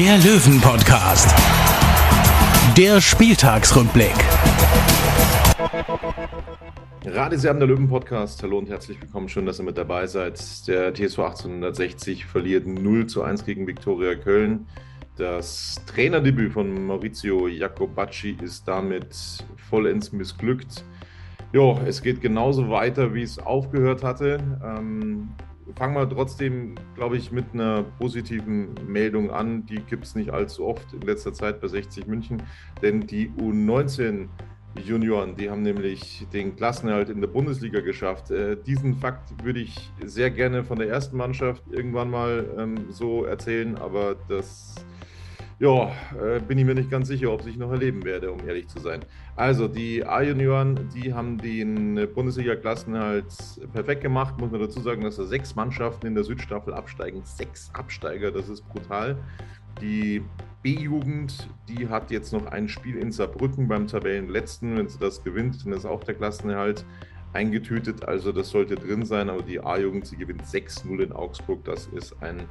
der Löwen-Podcast. Der Spieltagsrückblick. Radisam, der Löwen-Podcast. Hallo und herzlich willkommen. Schön, dass ihr mit dabei seid. Der TSV 1860 verliert 0 zu 1 gegen Viktoria Köln. Das Trainerdebüt von Maurizio Jacobacci ist damit vollends missglückt. Ja, es geht genauso weiter, wie es aufgehört hatte. Ähm, fangen wir trotzdem, glaube ich, mit einer positiven Meldung an. Die gibt es nicht allzu oft in letzter Zeit bei 60 München, denn die U19 Junioren, die haben nämlich den Klassenerhalt in der Bundesliga geschafft. Äh, diesen Fakt würde ich sehr gerne von der ersten Mannschaft irgendwann mal ähm, so erzählen, aber das ja, äh, bin ich mir nicht ganz sicher, ob ich noch erleben werde, um ehrlich zu sein. Also, die A-Junioren, die haben den Bundesliga-Klassenhalt perfekt gemacht. Muss man dazu sagen, dass da sechs Mannschaften in der Südstaffel absteigen. Sechs Absteiger, das ist brutal. Die B-Jugend, die hat jetzt noch ein Spiel in Saarbrücken beim Tabellenletzten. Wenn sie das gewinnt, dann ist auch der Klassenerhalt eingetütet. Also das sollte drin sein. Aber die A-Jugend, sie gewinnt 6-0 in Augsburg. Das ist ein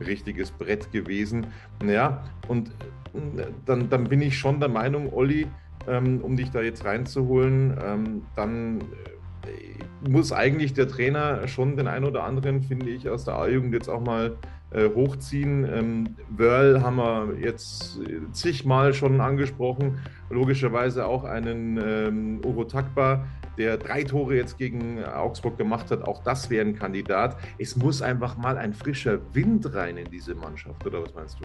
richtiges Brett gewesen. Naja, und äh, dann, dann bin ich schon der Meinung, Olli, ähm, um dich da jetzt reinzuholen, ähm, dann äh, muss eigentlich der Trainer schon den einen oder anderen, finde ich, aus der A-Jugend jetzt auch mal äh, hochziehen. Ähm, Wörl haben wir jetzt zigmal schon angesprochen. Logischerweise auch einen ähm, Uro Takba, der drei Tore jetzt gegen Augsburg gemacht hat. Auch das wäre ein Kandidat. Es muss einfach mal ein frischer Wind rein in diese Mannschaft, oder was meinst du?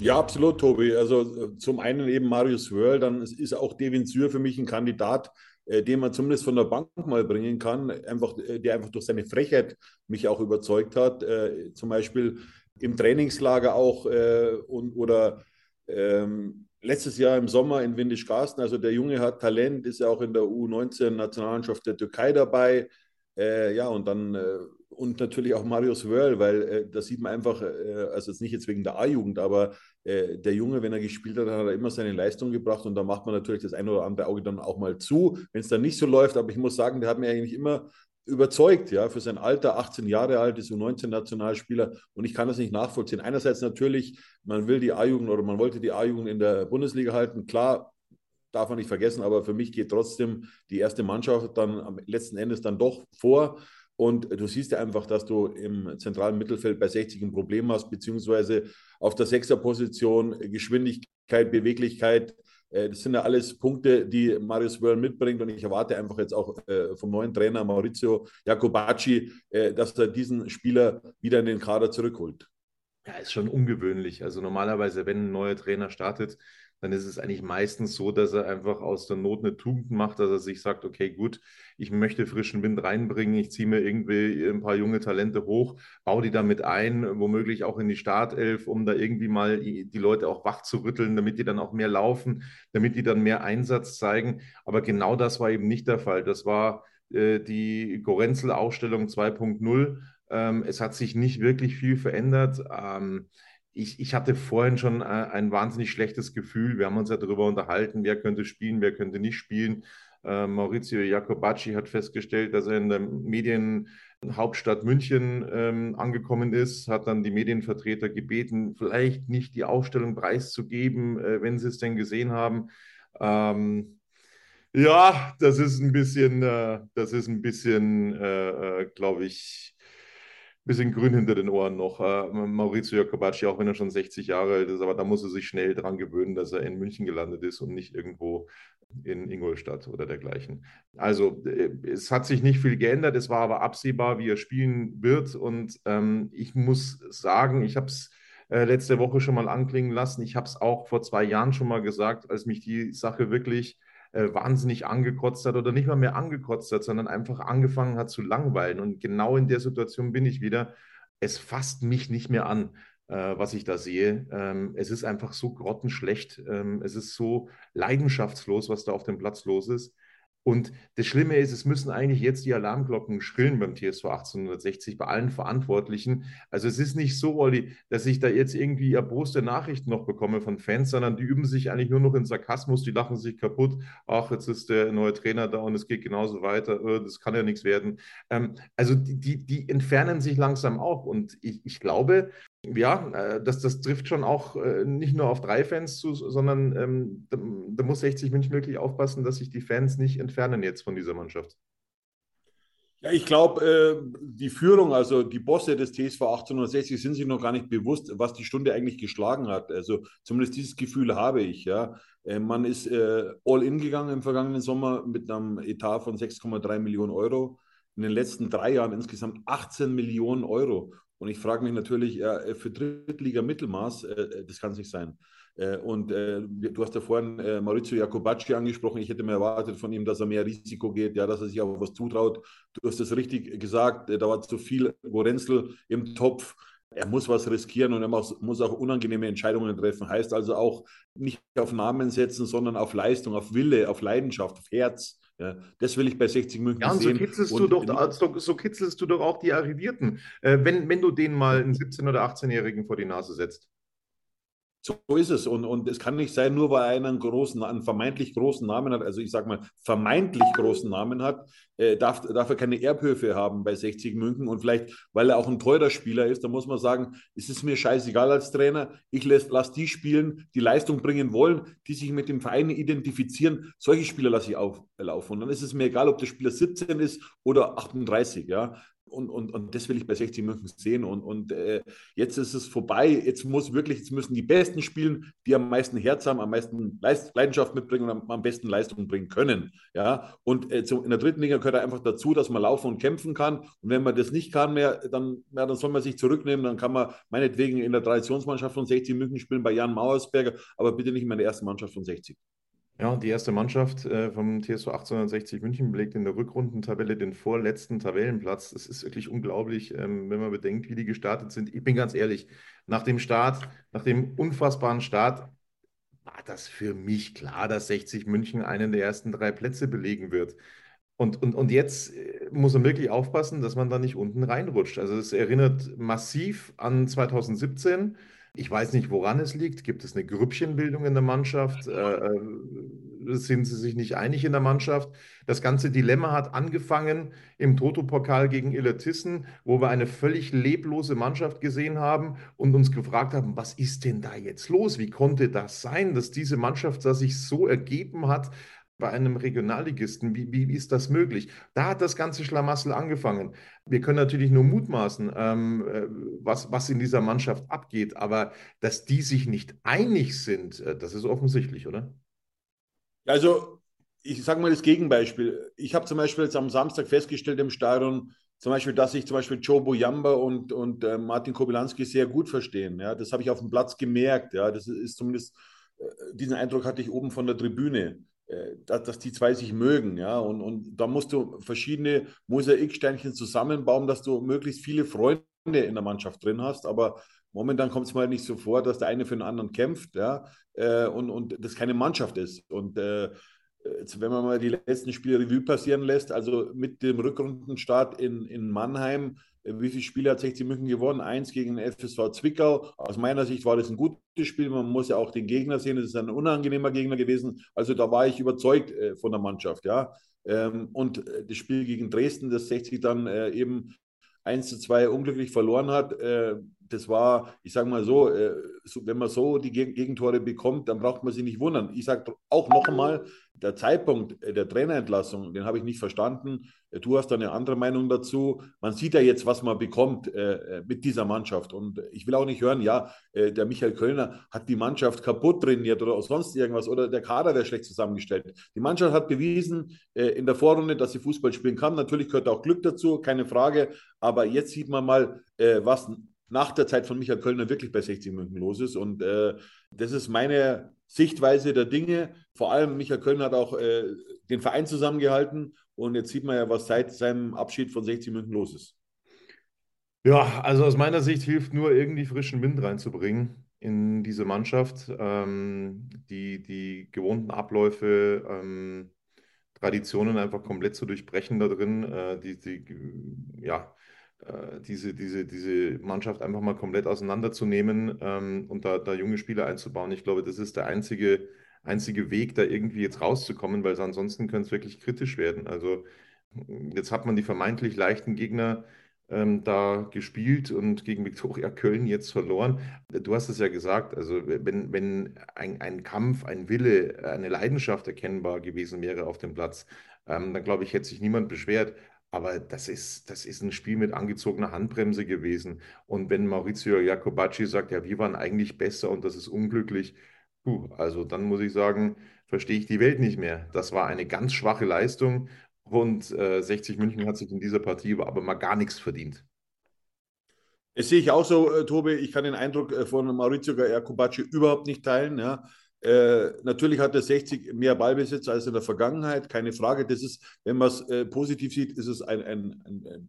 Ja, absolut, Tobi. Also äh, zum einen eben Marius Wörl, dann ist auch Devin Sür für mich ein Kandidat, äh, den man zumindest von der Bank mal bringen kann, einfach, äh, der einfach durch seine Frechheit mich auch überzeugt hat. Äh, zum Beispiel im Trainingslager auch äh, und, oder ähm, letztes Jahr im Sommer in Windisch-Garsten. Also der Junge hat Talent, ist ja auch in der U19-Nationalmannschaft der Türkei dabei. Äh, ja, und dann äh, und natürlich auch Marius Wörl, weil äh, da sieht man einfach, äh, also jetzt nicht jetzt wegen der A-Jugend, aber äh, der Junge, wenn er gespielt hat, hat er immer seine Leistung gebracht und da macht man natürlich das ein oder andere Auge dann auch mal zu, wenn es dann nicht so läuft. Aber ich muss sagen, der hat mir eigentlich immer überzeugt, ja, für sein Alter, 18 Jahre alt, ist U19-Nationalspieler und ich kann das nicht nachvollziehen. Einerseits natürlich, man will die A-Jugend oder man wollte die A-Jugend in der Bundesliga halten, klar, darf man nicht vergessen, aber für mich geht trotzdem die erste Mannschaft dann am letzten Endes dann doch vor. Und du siehst ja einfach, dass du im zentralen Mittelfeld bei 60 ein Problem hast, beziehungsweise auf der Sechserposition Geschwindigkeit, Beweglichkeit. Äh, das sind ja alles Punkte, die Marius Wörl mitbringt. Und ich erwarte einfach jetzt auch äh, vom neuen Trainer Maurizio Jacobacci, äh, dass er diesen Spieler wieder in den Kader zurückholt. Ja, ist schon ungewöhnlich. Also normalerweise, wenn ein neuer Trainer startet, dann ist es eigentlich meistens so, dass er einfach aus der Not eine Tugend macht, dass er sich sagt, okay, gut, ich möchte frischen Wind reinbringen, ich ziehe mir irgendwie ein paar junge Talente hoch, baue die damit ein, womöglich auch in die Startelf, um da irgendwie mal die Leute auch wach zu rütteln, damit die dann auch mehr laufen, damit die dann mehr Einsatz zeigen. Aber genau das war eben nicht der Fall. Das war äh, die Gorenzel-Ausstellung 2.0. Ähm, es hat sich nicht wirklich viel verändert. Ähm, ich, ich hatte vorhin schon äh, ein wahnsinnig schlechtes Gefühl. Wir haben uns ja darüber unterhalten, wer könnte spielen, wer könnte nicht spielen. Äh, Maurizio Jacobacci hat festgestellt, dass er in der Medienhauptstadt München ähm, angekommen ist, hat dann die Medienvertreter gebeten, vielleicht nicht die Ausstellung preiszugeben, äh, wenn sie es denn gesehen haben. Ähm, ja, das ist ein bisschen, äh, das ist ein bisschen, äh, äh, glaube ich, bisschen grün hinter den Ohren noch. Äh, Maurizio Jacobacci, auch wenn er schon 60 Jahre alt ist, aber da muss er sich schnell dran gewöhnen, dass er in München gelandet ist und nicht irgendwo in Ingolstadt oder dergleichen. Also äh, es hat sich nicht viel geändert, es war aber absehbar, wie er spielen wird und ähm, ich muss sagen, ich habe es äh, letzte Woche schon mal anklingen lassen, ich habe es auch vor zwei Jahren schon mal gesagt, als mich die Sache wirklich äh, wahnsinnig angekotzt hat oder nicht mal mehr angekotzt hat, sondern einfach angefangen hat zu langweilen. Und genau in der Situation bin ich wieder. Es fasst mich nicht mehr an. äh, was ich da sehe. Ähm, es ist einfach so grottenschlecht. Ähm, es ist so leidenschaftslos, was da auf dem Platz los ist. Und das Schlimme ist, es müssen eigentlich jetzt die Alarmglocken schrillen beim TSV 1860, bei allen Verantwortlichen. Also es ist nicht so, Olli, dass ich da jetzt irgendwie erboste Nachrichten noch bekomme von Fans, sondern die üben sich eigentlich nur noch in Sarkasmus, die lachen sich kaputt. Ach, jetzt ist der neue Trainer da und es geht genauso weiter. Äh, das kann ja nichts werden. Ähm, also die, die, die entfernen sich langsam auch. Und ich, ich glaube, ja, äh, das, das trifft schon auch äh, nicht nur auf drei Fans zu, sondern ähm, da, da, muss 60 München wirklich aufpassen, dass sich die Fans nicht entfernen jetzt von dieser Mannschaft. Ja, ich glaube, äh, die Führung, also die Bosse des TSV 1860 sind sich noch gar nicht bewusst, was die Stunde eigentlich geschlagen hat. Also zumindest dieses Gefühl habe ich. Ja. Äh, man ist äh, all in gegangen im vergangenen Sommer mit einem Etat von 6,3 Millionen Euro. In den letzten drei Jahren insgesamt 18 Millionen Euro. Und ich frage mich natürlich, äh, für Drittliga-Mittelmaß, äh, äh, das kann es nicht sein. Äh, und äh, du hast ja vorhin äh, Maurizio Jacobacci angesprochen. Ich hätte mir erwartet von ihm, dass er mehr Risiko geht, ja, dass er sich auch was zutraut. Du hast es richtig gesagt, da war zu viel Gorenzel im Topf. Er muss was riskieren und er muss auch unangenehme Entscheidungen treffen. Heißt also auch nicht auf Namen setzen, sondern auf Leistung, auf Wille, auf Leidenschaft, auf Herz. Ja, das will ich bei 60 München ja, und sehen. So kitzelst, und, du doch, so, so kitzelst du doch auch die Arrivierten, äh, wenn, wenn du denen mal einen 17- oder 18-Jährigen vor die Nase setzt. So ist es. Und, und es kann nicht sein, nur weil einer einen großen, einen vermeintlich großen Namen hat, also ich sage mal, vermeintlich großen Namen hat, äh, darf, darf er keine Erbhöfe haben bei 60 München. Und vielleicht, weil er auch ein teurer Spieler ist, da muss man sagen, es ist mir scheißegal als Trainer. Ich lasse lass die spielen, die Leistung bringen wollen, die sich mit dem Verein identifizieren. Solche Spieler lasse ich auflaufen. Und dann ist es mir egal, ob der Spieler 17 ist oder 38. Ja? Und, und, und das will ich bei 60 München sehen. Und, und äh, jetzt ist es vorbei. Jetzt muss wirklich, jetzt müssen die Besten spielen, die am meisten Herz haben, am meisten Leidenschaft mitbringen und am, am besten Leistung bringen können. Ja? Und äh, in der dritten Liga gehört einfach dazu, dass man laufen und kämpfen kann. Und wenn man das nicht kann mehr, dann, ja, dann soll man sich zurücknehmen. Dann kann man meinetwegen in der Traditionsmannschaft von 60 München spielen, bei Jan Mauersberger, aber bitte nicht in der ersten Mannschaft von 60. Ja, die erste Mannschaft äh, vom TSV 1860 München belegt in der Rückrundentabelle den vorletzten Tabellenplatz. Das ist wirklich unglaublich, ähm, wenn man bedenkt, wie die gestartet sind. Ich bin ganz ehrlich, nach dem Start, nach dem unfassbaren Start, war das für mich klar, dass 60 München einen der ersten drei Plätze belegen wird. Und, und, und jetzt äh, muss man wirklich aufpassen, dass man da nicht unten reinrutscht. Also es erinnert massiv an 2017 ich weiß nicht, woran es liegt. Gibt es eine Grüppchenbildung in der Mannschaft? Äh, äh, sind sie sich nicht einig in der Mannschaft? Das ganze Dilemma hat angefangen im Toto-Pokal gegen Illertissen, wo wir eine völlig leblose Mannschaft gesehen haben und uns gefragt haben, was ist denn da jetzt los? Wie konnte das sein, dass diese Mannschaft sich so ergeben hat? Bei einem Regionalligisten. Wie, wie, ist das möglich? Da hat das ganze Schlamassel angefangen. Wir können natürlich nur mutmaßen, ähm, äh, was, was in dieser Mannschaft abgeht, aber dass die sich nicht einig sind, äh, das ist offensichtlich, oder? Also, ich sage mal das Gegenbeispiel. Ich habe zum Beispiel jetzt am Samstag festgestellt im Stadion, zum Beispiel, dass sich zum Beispiel Joe Boyamba und, und äh, Martin Kobylanski sehr gut verstehen. Ja? Das habe ich auf dem Platz gemerkt. Ja? Das ist zumindest, äh, diesen Eindruck hatte ich oben von der Tribüne. Äh, dass, die zwei sich mögen, ja, und, und da musst du verschiedene Mosaiksteinchen zusammenbauen, dass du möglichst viele Freunde in der Mannschaft drin hast, aber momentan kommt es mal nicht so vor, dass der eine für den anderen kämpft, ja, äh, und, und das keine Mannschaft ist. Und äh, Jetzt, wenn man mal die letzten Spiele Revue passieren lässt, also mit dem Rückrundenstart in, in Mannheim, wie viele Spiele hat 60 München gewonnen? Eins gegen den FSV Zwickau. Aus meiner Sicht war das ein gutes Spiel. Man muss ja auch den Gegner sehen. Es ist ein unangenehmer Gegner gewesen. Also da war ich überzeugt äh, von der Mannschaft. Ja. Ähm, und äh, das Spiel gegen Dresden, das 60 dann äh, eben 1 zu 2 unglücklich verloren hat, äh, das war, ich sage mal so, äh, so, wenn man so die Gegentore bekommt, dann braucht man sich nicht wundern. Ich sage auch noch einmal, der Zeitpunkt der Trainerentlassung, den habe ich nicht verstanden. Äh, du hast da eine andere Meinung dazu. Man sieht ja jetzt, was man bekommt äh, mit dieser Mannschaft. Und ich will auch nicht hören, ja, äh, der Michael Kölner hat die Mannschaft kaputt trainiert oder sonst irgendwas oder der Kader wäre schlecht zusammengestellt. Die Mannschaft hat bewiesen äh, in der Vorrunde, dass sie Fußball spielen kann. Natürlich gehört auch Glück dazu, keine Frage. Aber jetzt sieht man mal, äh, was nach der Zeit von Michael Kölner wirklich bei 60 München los ist. Und äh, das ist meine Sichtweise der Dinge. Vor allem Michael Kölner hat auch äh, den Verein zusammengehalten. Und jetzt sieht man ja, was seit seinem Abschied von 60 München los ist. Ja, also aus meiner Sicht hilft nur irgendwie frischen Wind reinzubringen in diese Mannschaft, ähm, die, die gewohnten Abläufe, ähm, Traditionen einfach komplett zu durchbrechen da drin, äh, die, die, ja, diese, diese, diese Mannschaft einfach mal komplett auseinanderzunehmen ähm, und da, da junge Spieler einzubauen. Ich glaube, das ist der einzige, einzige Weg, da irgendwie jetzt rauszukommen, weil ansonsten könnte es wirklich kritisch werden. Also jetzt hat man die vermeintlich leichten Gegner ähm, da gespielt und gegen Viktoria Köln jetzt verloren. Du hast es ja gesagt, also wenn, wenn ein, ein Kampf, ein Wille, eine Leidenschaft erkennbar gewesen wäre auf dem Platz, ähm, dann glaube ich, hätte sich niemand beschwert. Aber das ist, das ist ein Spiel mit angezogener Handbremse gewesen. Und wenn Maurizio Jacobacci sagt, ja, wir waren eigentlich besser und das ist unglücklich, puh, also dann muss ich sagen, verstehe ich die Welt nicht mehr. Das war eine ganz schwache Leistung und äh, 60 München hat sich in dieser Partie aber mal gar nichts verdient. Das sehe ich auch so, äh, Tobi. Ich kann den Eindruck äh, von Maurizio Jacobacci überhaupt nicht teilen. Ja. Äh, natürlich hat der 60 mehr Ballbesitz als in der Vergangenheit, keine Frage. Das ist, wenn man es äh, positiv sieht, ist es ein, ein, ein, ein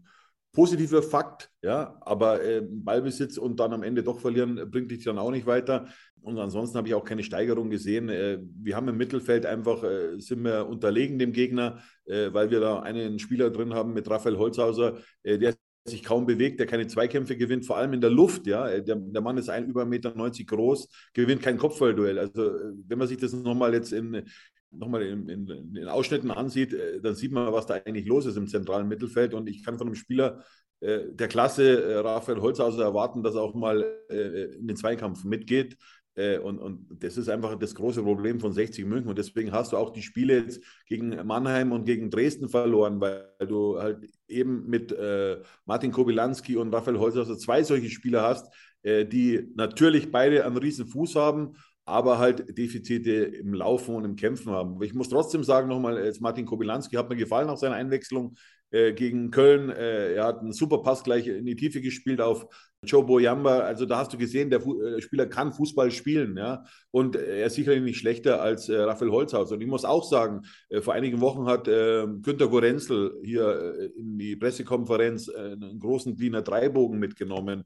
positiver Fakt, ja, aber äh, Ballbesitz und dann am Ende doch verlieren, bringt dich dann auch nicht weiter. Und ansonsten habe ich auch keine Steigerung gesehen. Äh, wir haben im Mittelfeld einfach, äh, sind wir unterlegen dem Gegner, äh, weil wir da einen Spieler drin haben mit Raphael Holzhauser, äh, der sich kaum bewegt, der keine Zweikämpfe gewinnt, vor allem in der Luft, ja. Der, der Mann ist ein über 1,90 Meter groß, gewinnt kein Kopfballduell. Also äh, wenn man sich das nochmal jetzt in, nochmal in, in, in, Ausschnitten ansieht, äh, dann sieht man, was da eigentlich los ist im zentralen Mittelfeld. Und ich kann von einem Spieler äh, der Klasse äh, Raphael Holzhauser erwarten, dass er auch mal äh, in den Zweikampf mitgeht. Äh, und, und das ist einfach das große Problem von 60 München. Und deswegen hast du auch die Spiele jetzt gegen Mannheim und gegen Dresden verloren, weil du halt eben mit äh, Martin Kobilanski und Raphael Holzhauser zwei solche Spieler hast, die natürlich beide einen riesen Fuß haben, aber halt Defizite im Laufen und im Kämpfen haben. Ich muss trotzdem sagen, nochmal, jetzt Martin Kobilanski hat mir gefallen nach seiner Einwechslung äh, gegen Köln. Äh, er hat einen super Pass gleich in die Tiefe gespielt auf Joe Boyamba. Also da hast du gesehen, der Fu äh, Spieler kann Fußball spielen. Ja? Und er ist sicherlich nicht schlechter als äh, Raphael Holzhaus. Und ich muss auch sagen, äh, vor einigen Wochen hat äh, Günter Gorenzel hier in die Pressekonferenz einen großen DIN A3-Bogen mitgenommen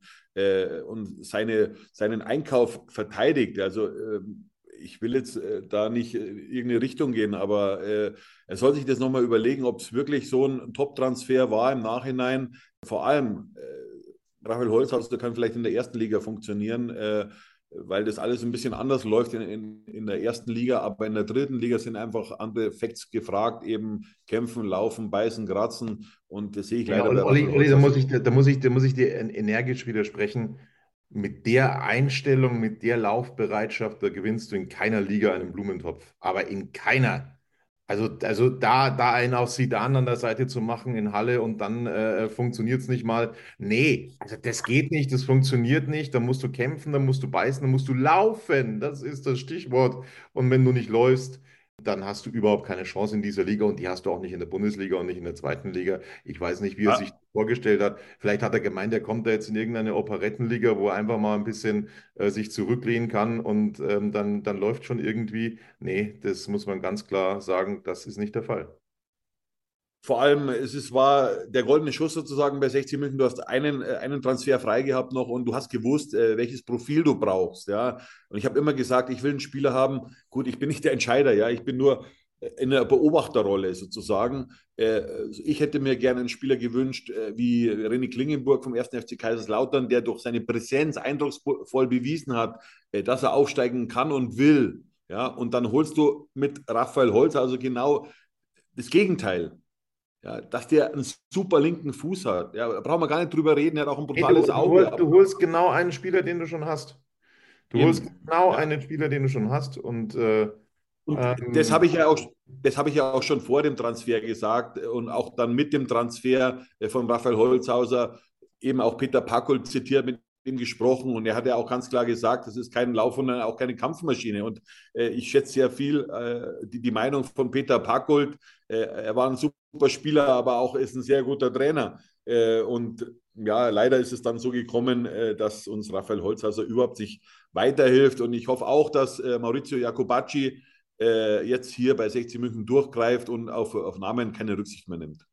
und seine, seinen Einkauf verteidigt. Also ähm, ich will jetzt äh, da nicht äh, irgendeine Richtung gehen, aber äh, er soll sich das nochmal überlegen, ob es wirklich so ein Top-Transfer war im Nachhinein. Vor allem, äh, Raphael Holzhaus, der kann vielleicht in der ersten Liga funktionieren, äh, weil das alles ein bisschen anders läuft in, in, in, der ersten Liga, aber in der dritten Liga sind einfach andere Facts gefragt, eben kämpfen, laufen, beißen, kratzen und das sehe ich leider. Ja, Olli, Olli, da muss ich, da muss ich, da muss ich dir energisch widersprechen mit der Einstellung, mit der Laufbereitschaft, da gewinnst du in keiner Liga einen Blumentopf. Aber in keiner. Also, also da, da einen auf Sidan an der Seite zu machen in Halle und dann äh, funktioniert es nicht mal. Nee, also das geht nicht, das funktioniert nicht. Da musst du kämpfen, da musst du beißen, da musst du laufen. Das ist das Stichwort. Und wenn du nicht läufst, dann hast du überhaupt keine Chance in dieser Liga und die hast du auch nicht in der Bundesliga und nicht in der zweiten Liga. Ich weiß nicht, wie er ah. sich vorgestellt hat. Vielleicht hat er gemeint, er kommt da jetzt in irgendeine Operettenliga, wo er einfach mal ein bisschen äh, sich zurücklehnen kann und ähm, dann, dann läuft schon irgendwie. Nee, das muss man ganz klar sagen, das ist nicht der Fall vor allem, es ist, war der goldene Schuss sozusagen bei 60 München. Du hast einen, äh, einen Transfer frei gehabt noch und du hast gewusst, äh, welches Profil du brauchst. Ja? Und ich habe immer gesagt, ich will einen Spieler haben. Gut, ich bin nicht der Entscheider, ja, ich bin nur in der Beobachterrolle sozusagen. Also ich hätte mir gerne einen Spieler gewünscht, wie René Klingenburg vom 1. FC Kaiserslautern, der durch seine Präsenz eindrucksvoll bewiesen hat, dass er aufsteigen kann und will. Ja, und dann holst du mit Raphael Holz also genau das Gegenteil. Ja, dass der einen super linken Fuß hat. Ja, da brauchen wir gar nicht drüber reden, er hat auch ein brutales hey, du, Auge. Du, du, holst genau einen Spieler, den du schon hast. Du Eben. holst genau ja. einen Spieler, den du schon hast. Und, äh, und ähm, das habe ich ja auch, das habe ich ja auch schon vor dem Transfer gesagt und auch dann mit dem Transfer äh, von Raphael Holzhauser eben auch Peter Packel zitiert mit ihm gesprochen und er hat ja auch ganz klar gesagt, das ist kein Lauf und auch keine Kampfmaschine. Und äh, ich schätze sehr viel äh, die, die, Meinung von Peter Packold. Äh, er war ein super Spieler, aber auch ist ein sehr guter Trainer. Äh, und ja, leider ist es dann so gekommen, äh, dass uns Raphael Holzhauser überhaupt sich weiterhilft. Und ich hoffe auch, dass äh, Maurizio Jacobacci jetzt hier bei 60 München durchgreift und auf, auf Namen keine Rücksicht mehr nimmt.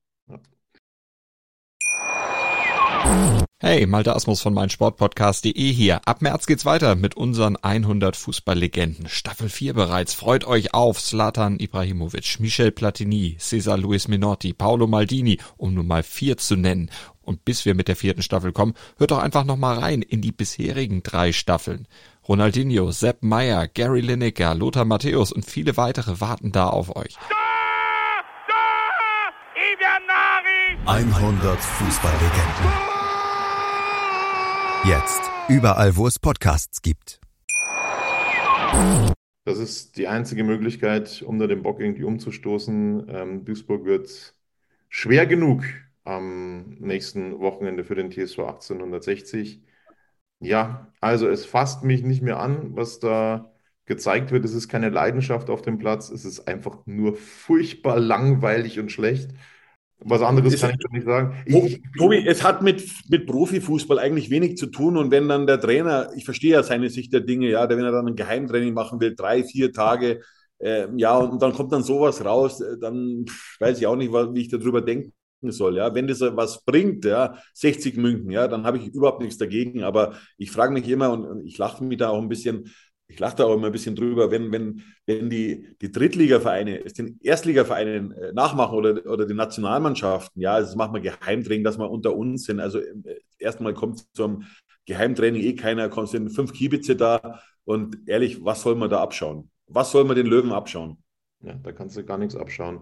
Hey, Malte Asmus von meinsportpodcast.de hier. Ab März geht's weiter mit unseren 100 Fußballlegenden. Staffel 4 bereits. Freut euch auf Zlatan Ibrahimovic, Michel Platini, Cesar Luis Minotti, Paolo Maldini, um nur mal vier zu nennen. Und bis wir mit der vierten Staffel kommen, hört doch einfach noch mal rein in die bisherigen drei Staffeln. Ronaldinho, Sepp Meyer, Gary Lineker, Lothar Matthäus und viele weitere warten da auf euch. 100 Fußballlegenden. Jetzt. Überall, wo es Podcasts gibt. Das ist die einzige Möglichkeit, unter dem Bock irgendwie umzustoßen. Ähm, Duisburg wird schwer genug am nächsten Wochenende für den TSV 1860. Ja, also es fasst mich nicht mehr an, was da gezeigt wird. Es ist keine Leidenschaft auf dem Platz. Es ist einfach nur furchtbar langweilig und schlecht. Was anderes Es- kann ich doch nicht sagen. Ich, Tobi, es hat mit, mit Profifußball eigentlich wenig zu tun. Und wenn dann der Trainer, ich verstehe ja seine Sicht der Dinge, ja, wenn er dann ein Geheimtraining machen will, drei, vier Tage, äh, ja, und dann kommt dann sowas raus, äh, dann pff, weiß ich auch nicht, wie ich darüber denken soll. Ja, wenn das was bringt, ja, 60 München, ja, dann habe ich überhaupt nichts dagegen. Aber ich frage mich immer und, ich lache mich da auch ein bisschen, ich lache da auch immer ein bisschen drüber, wenn, wenn, wenn die, die Drittligavereine es den Erstligavereinen äh, nachmachen oder, oder die Nationalmannschaften, ja, das machen wir Geheimtraining, dass wir unter uns sind. Also äh, erstmal kommt zum Geheimtraining eh keiner, kommt sind fünf Kiebitze da und ehrlich, was soll man da abschauen? Was soll man den Löwen abschauen? Ja, da kannst du gar nichts abschauen.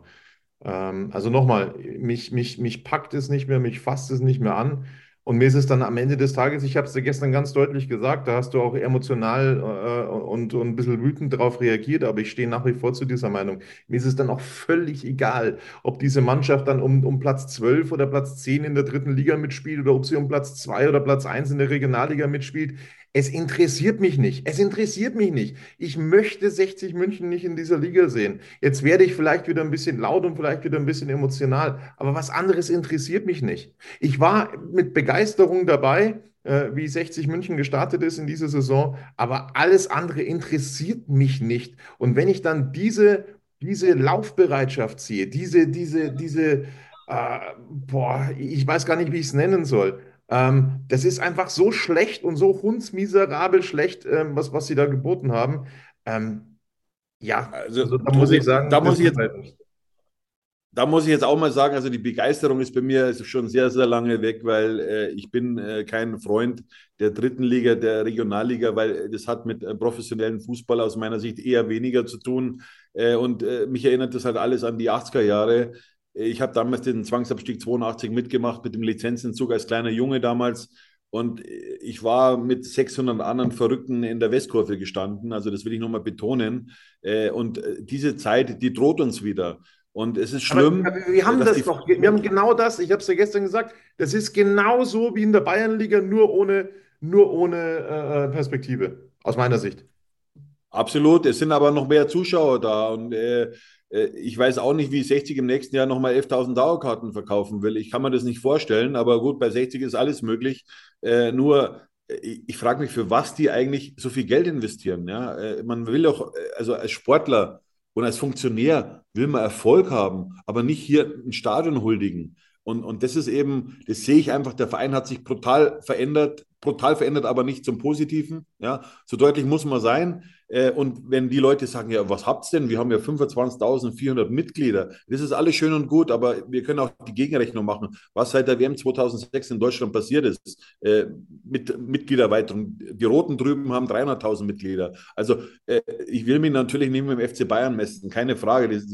Ähm, also nochmal, mich, mich, mich packt es nicht mehr, mich fasst es nicht mehr an. Und mir ist es dann am Ende des Tages, ich habe es dir gestern ganz deutlich gesagt, da hast du auch emotional äh, und, und ein bisschen wütend darauf reagiert, aber ich stehe nach wie vor zu dieser Meinung. Mir ist es dann auch völlig egal, ob diese Mannschaft dann um, um Platz 12 oder Platz 10 in der dritten Liga mitspielt oder ob sie um Platz 2 oder Platz 1 in der Regionalliga mitspielt. Es interessiert mich nicht. Es interessiert mich nicht. Ich möchte 60 München nicht in dieser Liga sehen. Jetzt werde ich vielleicht wieder ein bisschen laut und vielleicht wieder ein bisschen emotional, aber was anderes interessiert mich nicht. Ich war mit Begeisterung dabei, äh, wie 60 München gestartet ist in dieser Saison, aber alles andere interessiert mich nicht. Und wenn ich dann diese, diese Laufbereitschaft sehe, diese, diese, diese, äh, boah, ich weiß gar nicht, wie ich es nennen soll. Ähm, das ist einfach so schlecht und so hundsmiserabel schlecht, ähm, was, was sie da geboten haben. Ähm, ja, Also, also da muss ich sagen, da muss ich jetzt, mir. da muss ich jetzt auch mal sagen, also die Begeisterung ist bei mir schon sehr, sehr lange weg, weil äh, ich bin äh, kein Freund der dritten Liga, der Regionalliga, weil das hat mit äh, professionellen Fußball aus meiner Sicht eher weniger zu tun. Äh, und äh, mich erinnert das halt alles an die 80er Jahre. Ich habe damals den Zwangsabstieg 82 mitgemacht mit dem Lizenzentzug als kleiner Junge damals. Und ich war mit 600 anderen Verrückten in der Westkurve gestanden. Also das will ich nochmal betonen. Äh, Und äh, diese Zeit, die droht uns wieder. Und es ist schlimm. Aber wir haben das doch, wir haben genau das, ich habe es ja gestern gesagt, das ist genauso wie in der Bayernliga, nur ohne, nur ohne äh, Perspektive, aus meiner Sicht. Absolut, es sind aber noch mehr Zuschauer da und äh, ich weiß auch nicht, wie 60 im nächsten Jahr nochmal 11.000 Dauerkarten verkaufen will. Ich kann mir das nicht vorstellen, aber gut, bei 60 ist alles möglich. Äh, nur, äh, ich, frage mich, für was die eigentlich so viel Geld investieren. Ja? Äh, man will doch, äh, also als Sportler und als Funktionär will man Erfolg haben, aber nicht hier ein Stadion huldigen. Und, und das ist eben, das sehe ich einfach, der Verein hat sich brutal verändert, brutal verändert, aber nicht zum Positiven. Ja, so deutlich muss man sein. Äh, Und wenn die Leute sagen, ja, was habt's denn? Wir haben ja 25.400 Mitglieder. Das ist alles schön und gut, aber wir können auch die Gegenrechnung machen, was seit der WM 2006 in Deutschland passiert ist äh, mit Mitgliedererweiterung. Die Roten drüben haben 300.000 Mitglieder. Also äh, ich will mich natürlich nicht mit dem FC Bayern messen, keine Frage. Das,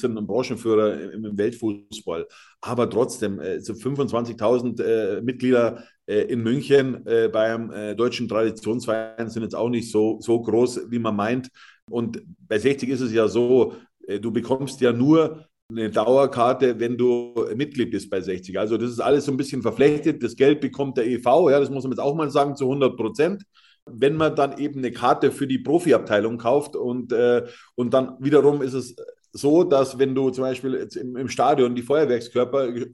sind- ein Branchenführer im, Weltfußball. Aber trotzdem, so 25.000 äh, Mitglieder in München äh, beim äh, deutschen Traditionsverein sind jetzt auch nicht so, so groß, wie man meint. Und bei 60 ist es ja so, äh, du bekommst ja nur eine Dauerkarte, wenn du Mitglied bist bei 60. Also das ist alles so ein bisschen verflechtet. Das Geld bekommt der EV, ja, das muss man jetzt auch mal sagen, zu 100 Prozent. Wenn man dann eben eine Karte für die Profiabteilung kauft und, äh, und dann wiederum ist es so, dass wenn du zum Beispiel jetzt im, im Stadion die Feuerwerkskörper äh,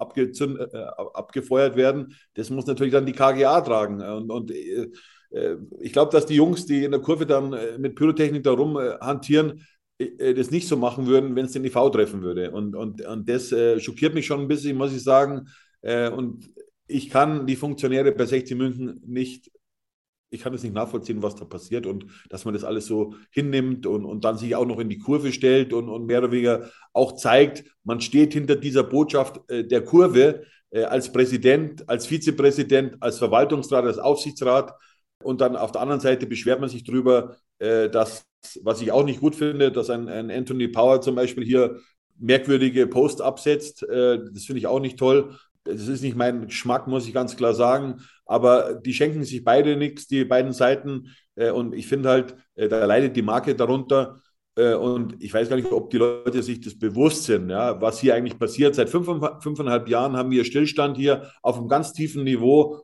abgefeuert werden, das muss natürlich dann die KGA tragen. Und, und äh, äh, ich glaube, dass die Jungs, die in der Kurve dann äh, mit Pyrotechnik da rumhantieren, äh, das nicht so machen würden, wenn es den EV treffen würde. Und, und, und das schockiert mich schon ein bisschen, muss ich sagen. Und ich kann die Funktionäre bei 60 München nicht, ich kann es nicht nachvollziehen, was da passiert und dass man das alles so hinnimmt und, und dann sich auch noch in die Kurve stellt und, und mehr oder weniger auch zeigt, man steht hinter dieser Botschaft äh, der Kurve äh, als Präsident, als Vizepräsident, als Verwaltungsrat, als Aufsichtsrat. Und dann auf der anderen Seite beschwert man sich darüber, äh, dass, was ich auch nicht gut finde, dass ein, ein Anthony Power zum Beispiel hier merkwürdige Post absetzt. Äh, das finde ich auch nicht toll. Das ist nicht mein Geschmack, muss ich ganz klar sagen. Aber die schenken sich beide nichts, die beiden Seiten. Äh, und ich finde halt, äh, da leidet die Marke darunter. Äh, und ich weiß gar nicht, ob die Leute sich das bewusst sind, ja, was hier eigentlich passiert. Seit fünf, fünfeinhalb Jahren haben wir Stillstand hier auf einem ganz tiefen Niveau.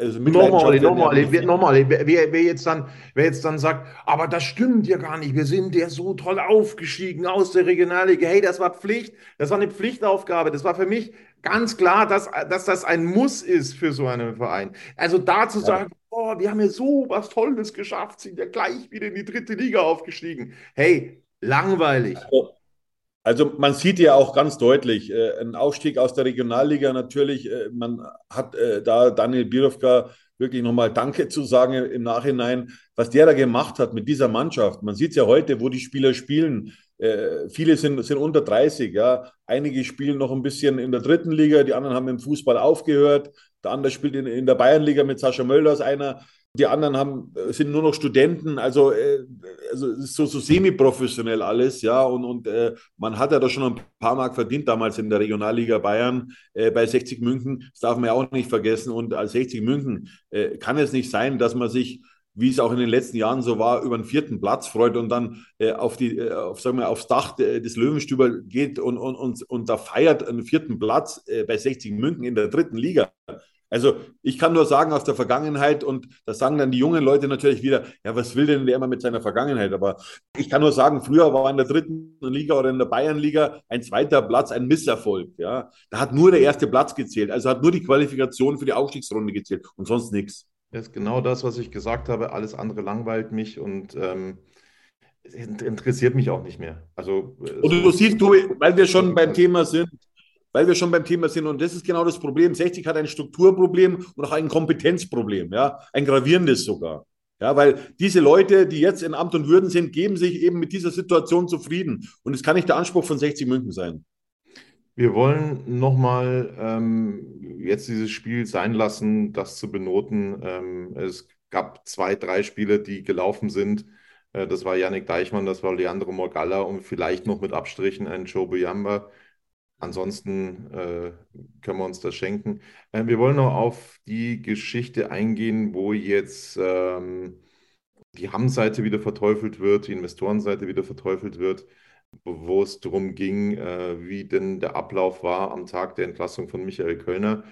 Also nochmal, nochmal, nochmal, wer, wer, jetzt dann, wer jetzt dann sagt, aber das stimmt ja gar nicht, wir sind ja so toll aufgestiegen aus der Regionalliga. Hey, das war Pflicht, das war eine Pflichtaufgabe. Das war für mich ganz klar, dass, dass das ein Muss ist für so einen Verein. Also da zu sagen, ja. oh, wir haben ja so was Tolles geschafft, sind ja gleich wieder in die dritte Liga aufgestiegen. Hey, langweilig. Also, also man sieht ja auch ganz deutlich, äh, ein Aufstieg aus der Regionalliga natürlich, äh, man hat äh, da Daniel Birovka wirklich nochmal Danke zu sagen im Nachhinein, was der da gemacht hat mit dieser Mannschaft. Man sieht es ja heute, wo die Spieler spielen. Äh, viele sind, sind unter 30, ja. Einige spielen noch ein bisschen in der dritten Liga, die anderen haben im Fußball aufgehört. Der andere spielt in, in der Bayernliga mit Sascha Mölders einer. Die anderen haben, äh, sind nur noch Studenten, also, äh, also ist so, so semi-professionell alles, ja. Und, und äh, man hat ja da schon ein paar Mark verdient damals in der Regionalliga Bayern äh, bei 60 München. Das darf man ja auch nicht vergessen. Und als 60 München äh, kann es nicht sein, dass man sich wie es auch in den letzten Jahren so war, über den vierten Platz freut und dann äh, auf die, äh, auf, sagen wir, aufs Dach des Löwenstüber geht und, und, und, und da feiert einen vierten Platz äh, bei 60 München in der dritten Liga. Also ich kann nur sagen aus der Vergangenheit und das sagen dann die jungen Leute natürlich wieder, ja, was will denn der immer mit seiner Vergangenheit? Aber ich kann nur sagen, früher war in der dritten Liga oder in der Bayernliga ein zweiter Platz ein Misserfolg. Ja, da hat nur der erste Platz gezählt, also hat nur die Qualifikation für die Aufstiegsrunde gezählt und sonst nichts. Das ist genau das, was ich gesagt habe. Alles andere langweilt mich und ähm, interessiert mich auch nicht mehr. Also, und du siehst, du, weil wir schon beim Thema sind, weil wir schon beim Thema sind. Und das ist genau das Problem. 60 hat ein Strukturproblem und auch ein Kompetenzproblem, ja, ein gravierendes sogar. Ja, weil diese Leute, die jetzt in Amt und Würden sind, geben sich eben mit dieser Situation zufrieden. Und es kann nicht der Anspruch von 60 München sein. Wir wollen nochmal ähm, jetzt dieses Spiel sein lassen, das zu benoten. Ähm, es gab zwei, drei Spiele, die gelaufen sind. Äh, das war Yannick Deichmann, das war Leandro Morgalla und vielleicht noch mit Abstrichen ein Joe Buyamba. Ansonsten äh, können wir uns das schenken. Äh, wir wollen noch auf die Geschichte eingehen, wo jetzt ähm, die Hamm-Seite wieder verteufelt wird, die Investorenseite wieder verteufelt wird, wo es darum ging, äh, wie denn der Ablauf war am Tag der Entlassung von Michael Kölner.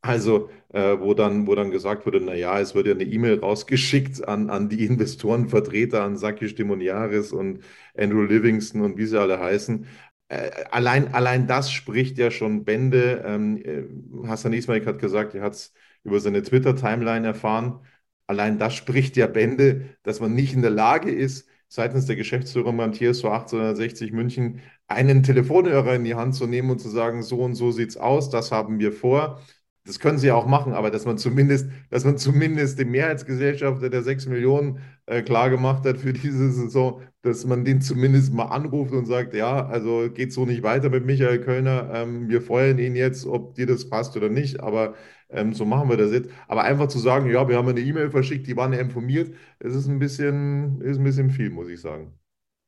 Also, äh, wo dann, wo dann gesagt wurde, naja, es wird ja eine E-Mail rausgeschickt an, an die Investorenvertreter, an Sakis Demoniaris und Andrew Livingston und wie sie alle heißen. Äh, allein, allein das spricht ja schon Bände. Ähm, äh, Hassan Ismail hat gesagt, er hat es über seine Twitter-Timeline erfahren. Allein das spricht ja Bände, dass man nicht in der Lage ist, seitens der Geschäftsführer Matthias TSV 1860 München einen Telefonhörer in die Hand zu nehmen und zu sagen, so und so sieht es aus, das haben wir vor. Das können sie auch machen, aber dass man zumindest, dass man zumindest dem Mehrheitsgesellschafter der 6 Millionen äh, klar hat für diese Saison, dass man den zumindest mal anruft und sagt, ja, also geht so nicht weiter mit Michael Kölner, ähm, wir feuern ihn jetzt, ob dir das passt oder nicht, aber ähm, so machen wir das jetzt. Aber einfach zu sagen, ja, wir haben eine E-Mail verschickt, die waren informiert, das ist ein bisschen, ist ein bisschen viel, muss ich sagen.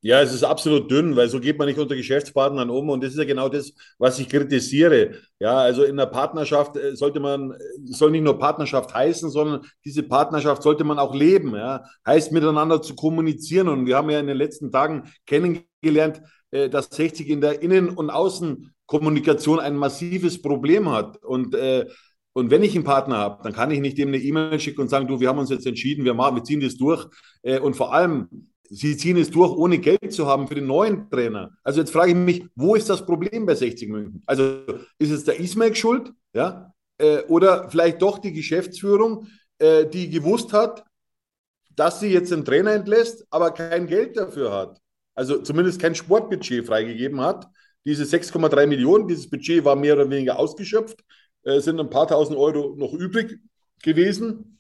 Ja, es ist absolut dünn, weil so geht man nicht unter Geschäftspartnern um. Und das ist ja genau das, was ich kritisiere. Ja, also in der Partnerschaft äh, sollte man, soll nicht nur Partnerschaft heißen, sondern diese Partnerschaft sollte man auch leben. Ja, heißt miteinander zu kommunizieren. Und wir haben ja in den letzten Tagen kennengelernt, äh, dass 60 in der Innen- und Außenkommunikation ein massives Problem hat. Und äh, und wenn ich einen Partner habe, dann kann ich nicht dem eine E-Mail schicken und sagen, du, wir haben uns jetzt entschieden, wir machen, wir ziehen das durch. Und vor allem, Sie ziehen es durch, ohne Geld zu haben für den neuen Trainer. Also jetzt frage ich mich, wo ist das Problem bei 60 München? Also ist es der Ismail schuld? Ja? Äh, oder vielleicht doch die Geschäftsführung, äh, die gewusst hat, dass sie jetzt einen Trainer entlässt, aber kein Geld dafür hat. Also zumindest kein Sportbudget freigegeben hat. Diese 6,3 Millionen, dieses Budget war mehr oder weniger ausgeschöpft. Äh, sind ein paar tausend Euro noch übrig gewesen.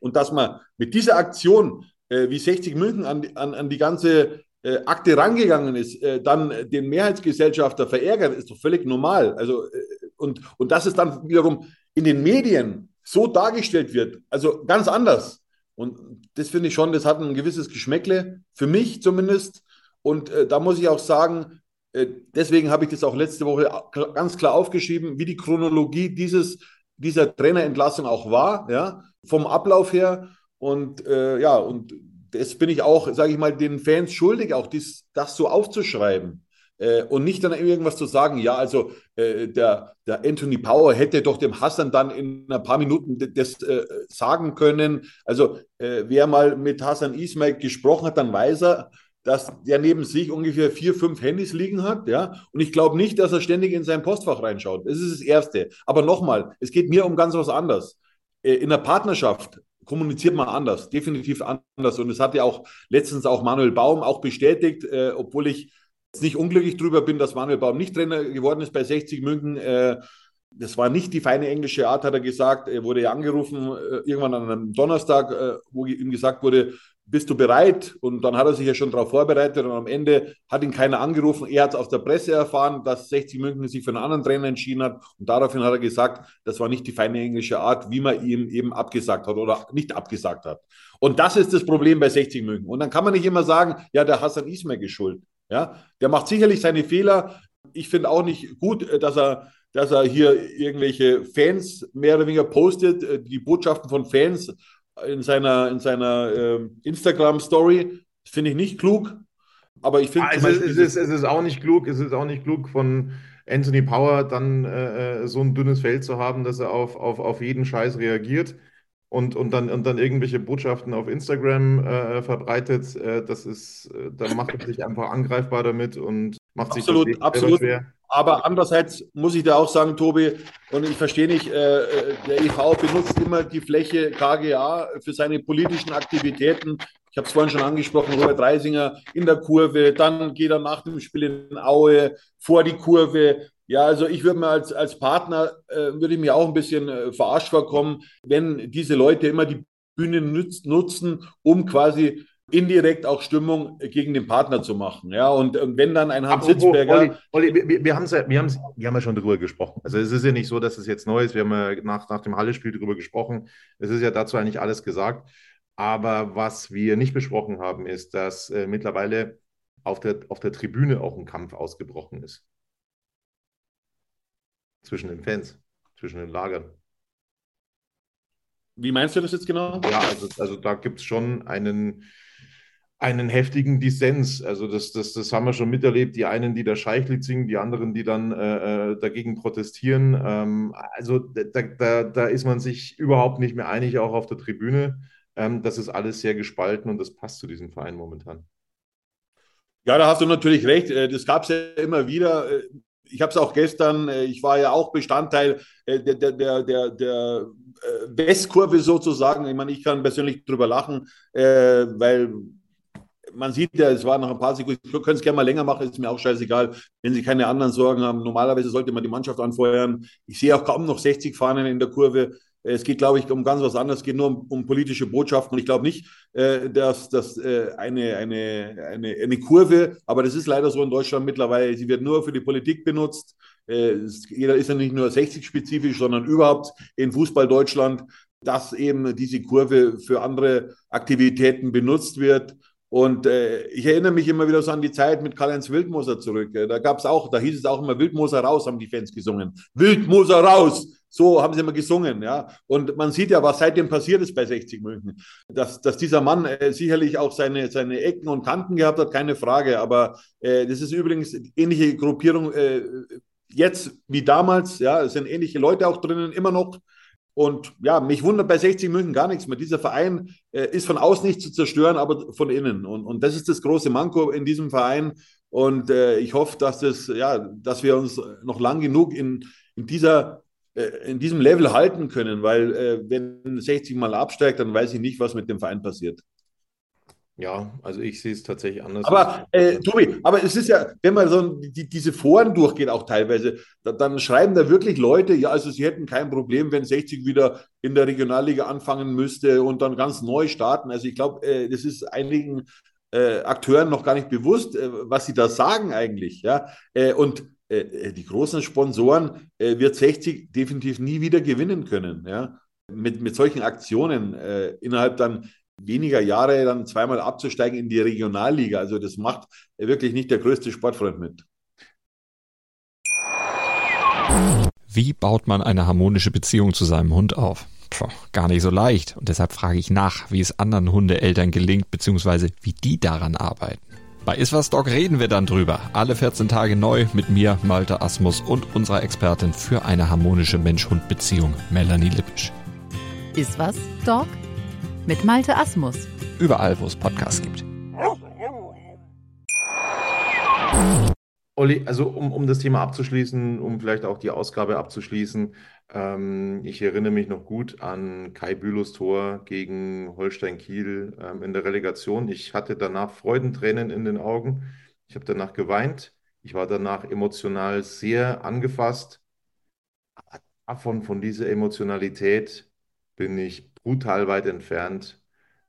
Und dass man mit dieser Aktion, äh, wie 60 München an, an, an die ganze äh, Akte rangegangen ist, äh, dann den Mehrheitsgesellschafter verärgert, ist doch völlig normal. Also, äh, und, und dass es dann wiederum in den Medien so dargestellt wird, also ganz anders. Und das finde ich schon, das hat ein gewisses Geschmäckle, für mich zumindest. Und äh, da muss ich auch sagen, deswegen habe ich das auch letzte Woche ganz klar aufgeschrieben, wie die Chronologie dieses, dieser Trainerentlassung auch war, ja, vom Ablauf her. Und äh, ja, und das bin ich auch, sage ich mal, den Fans schuldig, auch dies, das so aufzuschreiben. Äh, und nicht dann irgendwas zu sagen, ja, also äh, der, der Anthony Power hätte doch dem Hassan dann in ein paar Minuten das äh, sagen können. Also äh, wer mal mit Hassan Ismail gesprochen hat, dann weiß er, dass der neben sich ungefähr vier, fünf Handys liegen hat, ja. Und ich glaube nicht, dass er ständig in sein Postfach reinschaut. Das ist das Erste. Aber nochmal, es geht mir um ganz was anderes. Äh, in der Partnerschaft kommuniziert man anders, definitiv anders. Und es hat ja auch letztens auch Manuel Baum auch bestätigt, äh, obwohl ich nicht unglücklich darüber bin, dass Manuel Baum nicht Trainer geworden ist bei 60 München. Äh, das war nicht die feine englische Art, hat er gesagt. Er wurde ja angerufen, äh, irgendwann an einem Donnerstag, äh, wo ihm gesagt wurde, bist du bereit? Und dann hat er sich ja schon darauf vorbereitet und am Ende hat ihn keiner angerufen. Er hat es aus der Presse erfahren, dass 60 München sich für einen anderen Trainer entschieden hat. Und daraufhin hat er gesagt, das war nicht die feine englische Art, wie man ihm eben abgesagt hat oder nicht abgesagt hat. Und das ist das Problem bei 60 München. Und dann kann man nicht immer sagen, ja, der Hassan Ismail geschuld. Ja, der macht sicherlich seine Fehler. Ich finde auch nicht gut, äh, dass er, dass er hier irgendwelche Fans mehr oder weniger postet, äh, die Botschaften von Fans in seiner, in seiner äh, Instagram-Story. Finde ich nicht klug. Aber ich finde. Ah, es, es, ist, es ist auch nicht klug, es ist auch nicht klug von Anthony Power dann äh, äh, so ein dünnes Feld zu haben, dass er auf, auf, auf jeden Scheiß reagiert und, und, dann, und dann irgendwelche Botschaften auf Instagram äh, verbreitet. Äh, das ist, äh, da macht er sich einfach angreifbar damit und macht sich absolut, absolut. schwer. Aber andererseits muss ich da auch sagen, Tobi, und ich verstehe nicht, äh, äh der EV benutzt immer die Fläche KGA für seine politischen Aktivitäten. Ich habe es vorhin schon angesprochen, Robert Reisinger in der Kurve, dann geht er nach dem Spiel in Aue vor die Kurve. Ja, also ich würde mir als, als Partner, äh, würde ich mir auch ein bisschen äh, verarscht vorkommen, wenn diese Leute immer die Bühne nütz, nutzen, um quasi indirekt auch Stimmung gegen den Partner zu machen. Ja, und, wenn dann ein Hans Sitzberger. Olli, Olli, wir, wir, haben ja, wir, haben, wir haben ja schon darüber gesprochen. Also es ist ja nicht so, dass es jetzt neu ist. Wir haben ja nach, nach dem Halle-Spiel darüber gesprochen. Es ist ja dazu eigentlich alles gesagt. Aber was wir nicht besprochen haben, ist, dass äh, mittlerweile auf der, auf der Tribüne auch ein Kampf ausgebrochen ist. Zwischen den Fans, zwischen den Lagern. Wie meinst du das jetzt genau? Ja, also, also da gibt es schon einen, einen heftigen Dissens. Also das, das, das haben wir schon miterlebt. Die einen, die da Scheichlied singen, die anderen, die dann äh, äh, dagegen protestieren. Ähm, also da, da, da ist man sich überhaupt nicht mehr einig, auch auf der Tribüne. Ähm, das ist alles sehr gespalten und das passt zu diesem Verein momentan. Ja, da hast du natürlich recht. Äh, das gab es ja immer wieder. Äh, ich habe es auch gestern, ich war ja auch Bestandteil der, der, der, der, der Westkurve sozusagen. Ich meine, ich kann persönlich drüber lachen, weil man sieht ja, es war noch ein paar Sekunden, ich könnte es gerne mal länger machen, ist mir auch scheißegal, wenn sie keine anderen Sorgen haben. Normalerweise sollte man die Mannschaft anfeuern. Ich sehe auch kaum noch 60 Fahnen in der Kurve. Es geht, glaube ich, um ganz was anderes. Es geht nur um, um politische Botschaften. Und ich glaube nicht, äh, dass das äh, eine, eine, eine, eine Kurve, aber das ist leider so in Deutschland mittlerweile, sie wird nur für die Politik benutzt. Äh, jeder ist ja nicht nur 60-spezifisch, sondern überhaupt in Fußball Deutschland, dass eben diese Kurve für andere Aktivitäten benutzt wird. Und äh, ich erinnere mich immer wieder so an die Zeit mit Karl-Heinz Wildmoser zurück. Da gab es auch, da hieß es auch immer Wildmoser raus, haben die Fans gesungen. Wildmoser raus! So haben sie immer gesungen, ja. Und man sieht ja, was seitdem passiert ist bei 60 München. Dass, dass dieser Mann äh, sicherlich auch seine, seine Ecken und Kanten gehabt hat, keine Frage. Aber äh, das ist übrigens ähnliche Gruppierung äh, jetzt wie damals. Ja, es sind ähnliche Leute auch drinnen, immer noch. Und ja, mich wundert bei 60 München gar nichts mehr. Dieser Verein äh, ist von außen nicht zu zerstören, aber von innen. Und, und das ist das große Manko in diesem Verein. Und äh, ich hoffe, dass, das, ja, dass wir uns noch lang genug in, in, dieser, äh, in diesem Level halten können, weil äh, wenn 60 mal absteigt, dann weiß ich nicht, was mit dem Verein passiert. Ja, also ich sehe es tatsächlich anders. Aber, äh, Tobi, aber es ist ja, wenn man so die, diese Foren durchgeht, auch teilweise, da, dann schreiben da wirklich Leute, ja, also sie hätten kein Problem, wenn 60 wieder in der Regionalliga anfangen müsste und dann ganz neu starten. Also ich glaube, äh, das ist einigen äh, Akteuren noch gar nicht bewusst, äh, was sie da sagen eigentlich. Ja? Äh, und äh, die großen Sponsoren wird 60 definitiv nie wieder gewinnen können. Ja? Mit, mit solchen Aktionen innerhalb dann weniger Jahre dann zweimal abzusteigen in die Regionalliga. Also das macht wirklich nicht der größte Sportfreund mit. Wie baut man eine harmonische Beziehung zu seinem Hund auf? Puh, gar nicht so leicht. Und deshalb frage ich nach, wie es anderen Hundeeltern gelingt, beziehungsweise wie die daran arbeiten. Bei Iswas Dog reden wir dann drüber. Alle 14 Tage neu mit mir, Malte Asmus und unserer Expertin für eine harmonische Mensch-Hund-Beziehung, Melanie Lippisch. Iswas Dog? Mit Malte Asmus. Überall, wo es Podcasts gibt. Olli, also um, um das Thema abzuschließen, um vielleicht auch die Ausgabe abzuschließen, ähm, ich erinnere mich noch gut an Kai Bülows Tor gegen Holstein Kiel ähm, in der Relegation. Ich hatte danach Freudentränen in den Augen. Ich habe danach geweint. Ich war danach emotional sehr angefasst. Aber davon, von dieser Emotionalität bin ich brutal weit entfernt.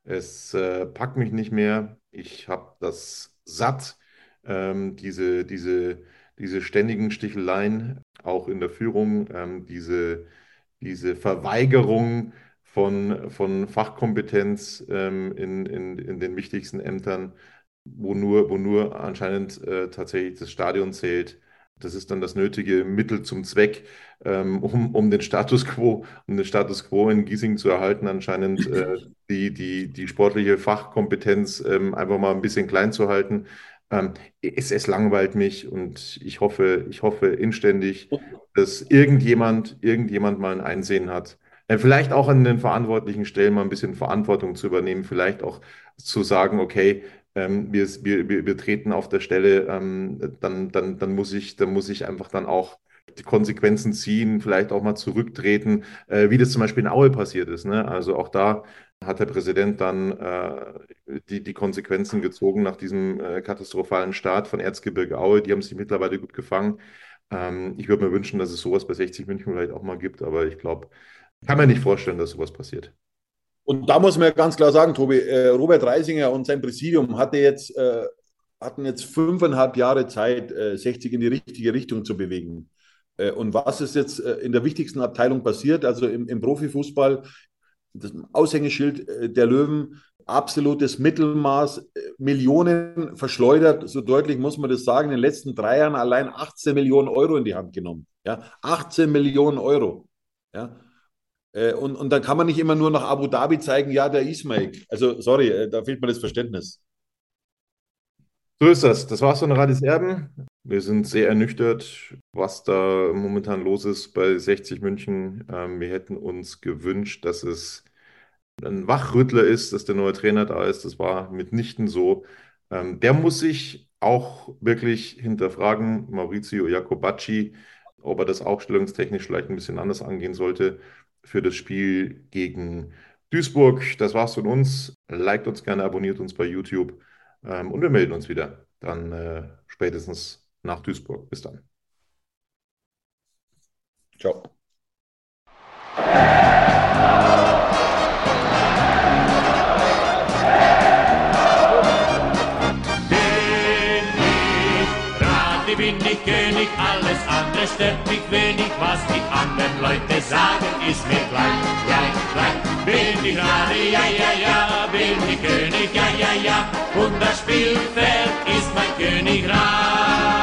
Es äh, packt mich nicht mehr. Ich habe das satt, ähm, diese, diese, diese ständigen Sticheleien, auch in der Führung, ähm, diese, diese Verweigerung von, von Fachkompetenz ähm, in, in, in den wichtigsten Ämtern, wo nur, wo nur anscheinend äh, tatsächlich das Stadion zählt. Das ist dann das nötige Mittel zum Zweck, ähm, um, um den Status quo, um den Status quo in Giesing zu erhalten, anscheinend äh, die, die, die sportliche Fachkompetenz ähm, einfach mal ein bisschen klein zu halten. Ähm, es, es langweilt mich und ich hoffe, ich hoffe inständig, dass irgendjemand, irgendjemand mal ein Einsehen hat. Äh, vielleicht auch an den verantwortlichen Stellen mal ein bisschen Verantwortung zu übernehmen, vielleicht auch zu sagen, okay, ähm, wir, wir, wir treten auf der Stelle, ähm, dann, dann, dann, muss ich, dann muss ich einfach dann auch die Konsequenzen ziehen, vielleicht auch mal zurücktreten, äh, wie das zum Beispiel in Aue passiert ist. Ne? Also auch da hat der Präsident dann äh, die, die Konsequenzen gezogen nach diesem äh, katastrophalen Start von Erzgebirge Aue. Die haben sich mittlerweile gut gefangen. Ähm, ich würde mir wünschen, dass es sowas bei 60 München vielleicht auch mal gibt, aber ich glaube, kann mir nicht vorstellen, dass sowas passiert. Und da muss man ganz klar sagen, Tobi, äh, Robert Reisinger und sein Präsidium hatte jetzt, äh, hatten jetzt fünfeinhalb Jahre Zeit, äh, 60 in die richtige Richtung zu bewegen. Äh, und was ist jetzt äh, in der wichtigsten Abteilung passiert, also im, im Profifußball, das Aushängeschild äh, der Löwen, absolutes Mittelmaß, Millionen verschleudert, so deutlich muss man das sagen, in den letzten drei Jahren allein 18 Millionen Euro in die Hand genommen. Ja, 18 Millionen Euro. Ja, äh, und, und dann kann man nicht immer nur nach Abu Dhabi zeigen, ja, der Ismail. Also, sorry, äh, da fehlt mir das Verständnis. So ist das. Das war's von Radis Erben. Wir sind sehr ernüchtert, was da momentan los ist bei 60 München. Ähm, wir hätten uns gewünscht, dass es ein Wachrüttler ist, dass der neue Trainer da ist. Das war mitnichten so. Ähm, der muss sich auch wirklich hinterfragen, Maurizio Jacobacci, ob er das aufstellungstechnisch vielleicht ein bisschen anders angehen sollte für das Spiel gegen Duisburg. Das war's von uns. Liked uns gerne, abonniert uns bei YouTube ähm, und wir melden uns wieder. Dann äh, spätestens nach Duisburg. Bis dann. Ciao. Andere stört mich wenig, was die anderen Leute sagen, ist mir gleich, gleich, gleich. Bin ich gerade, ja, ja, ja, bin ich König, ja, ja, ja, und das Spielfeld ist mein Königreich.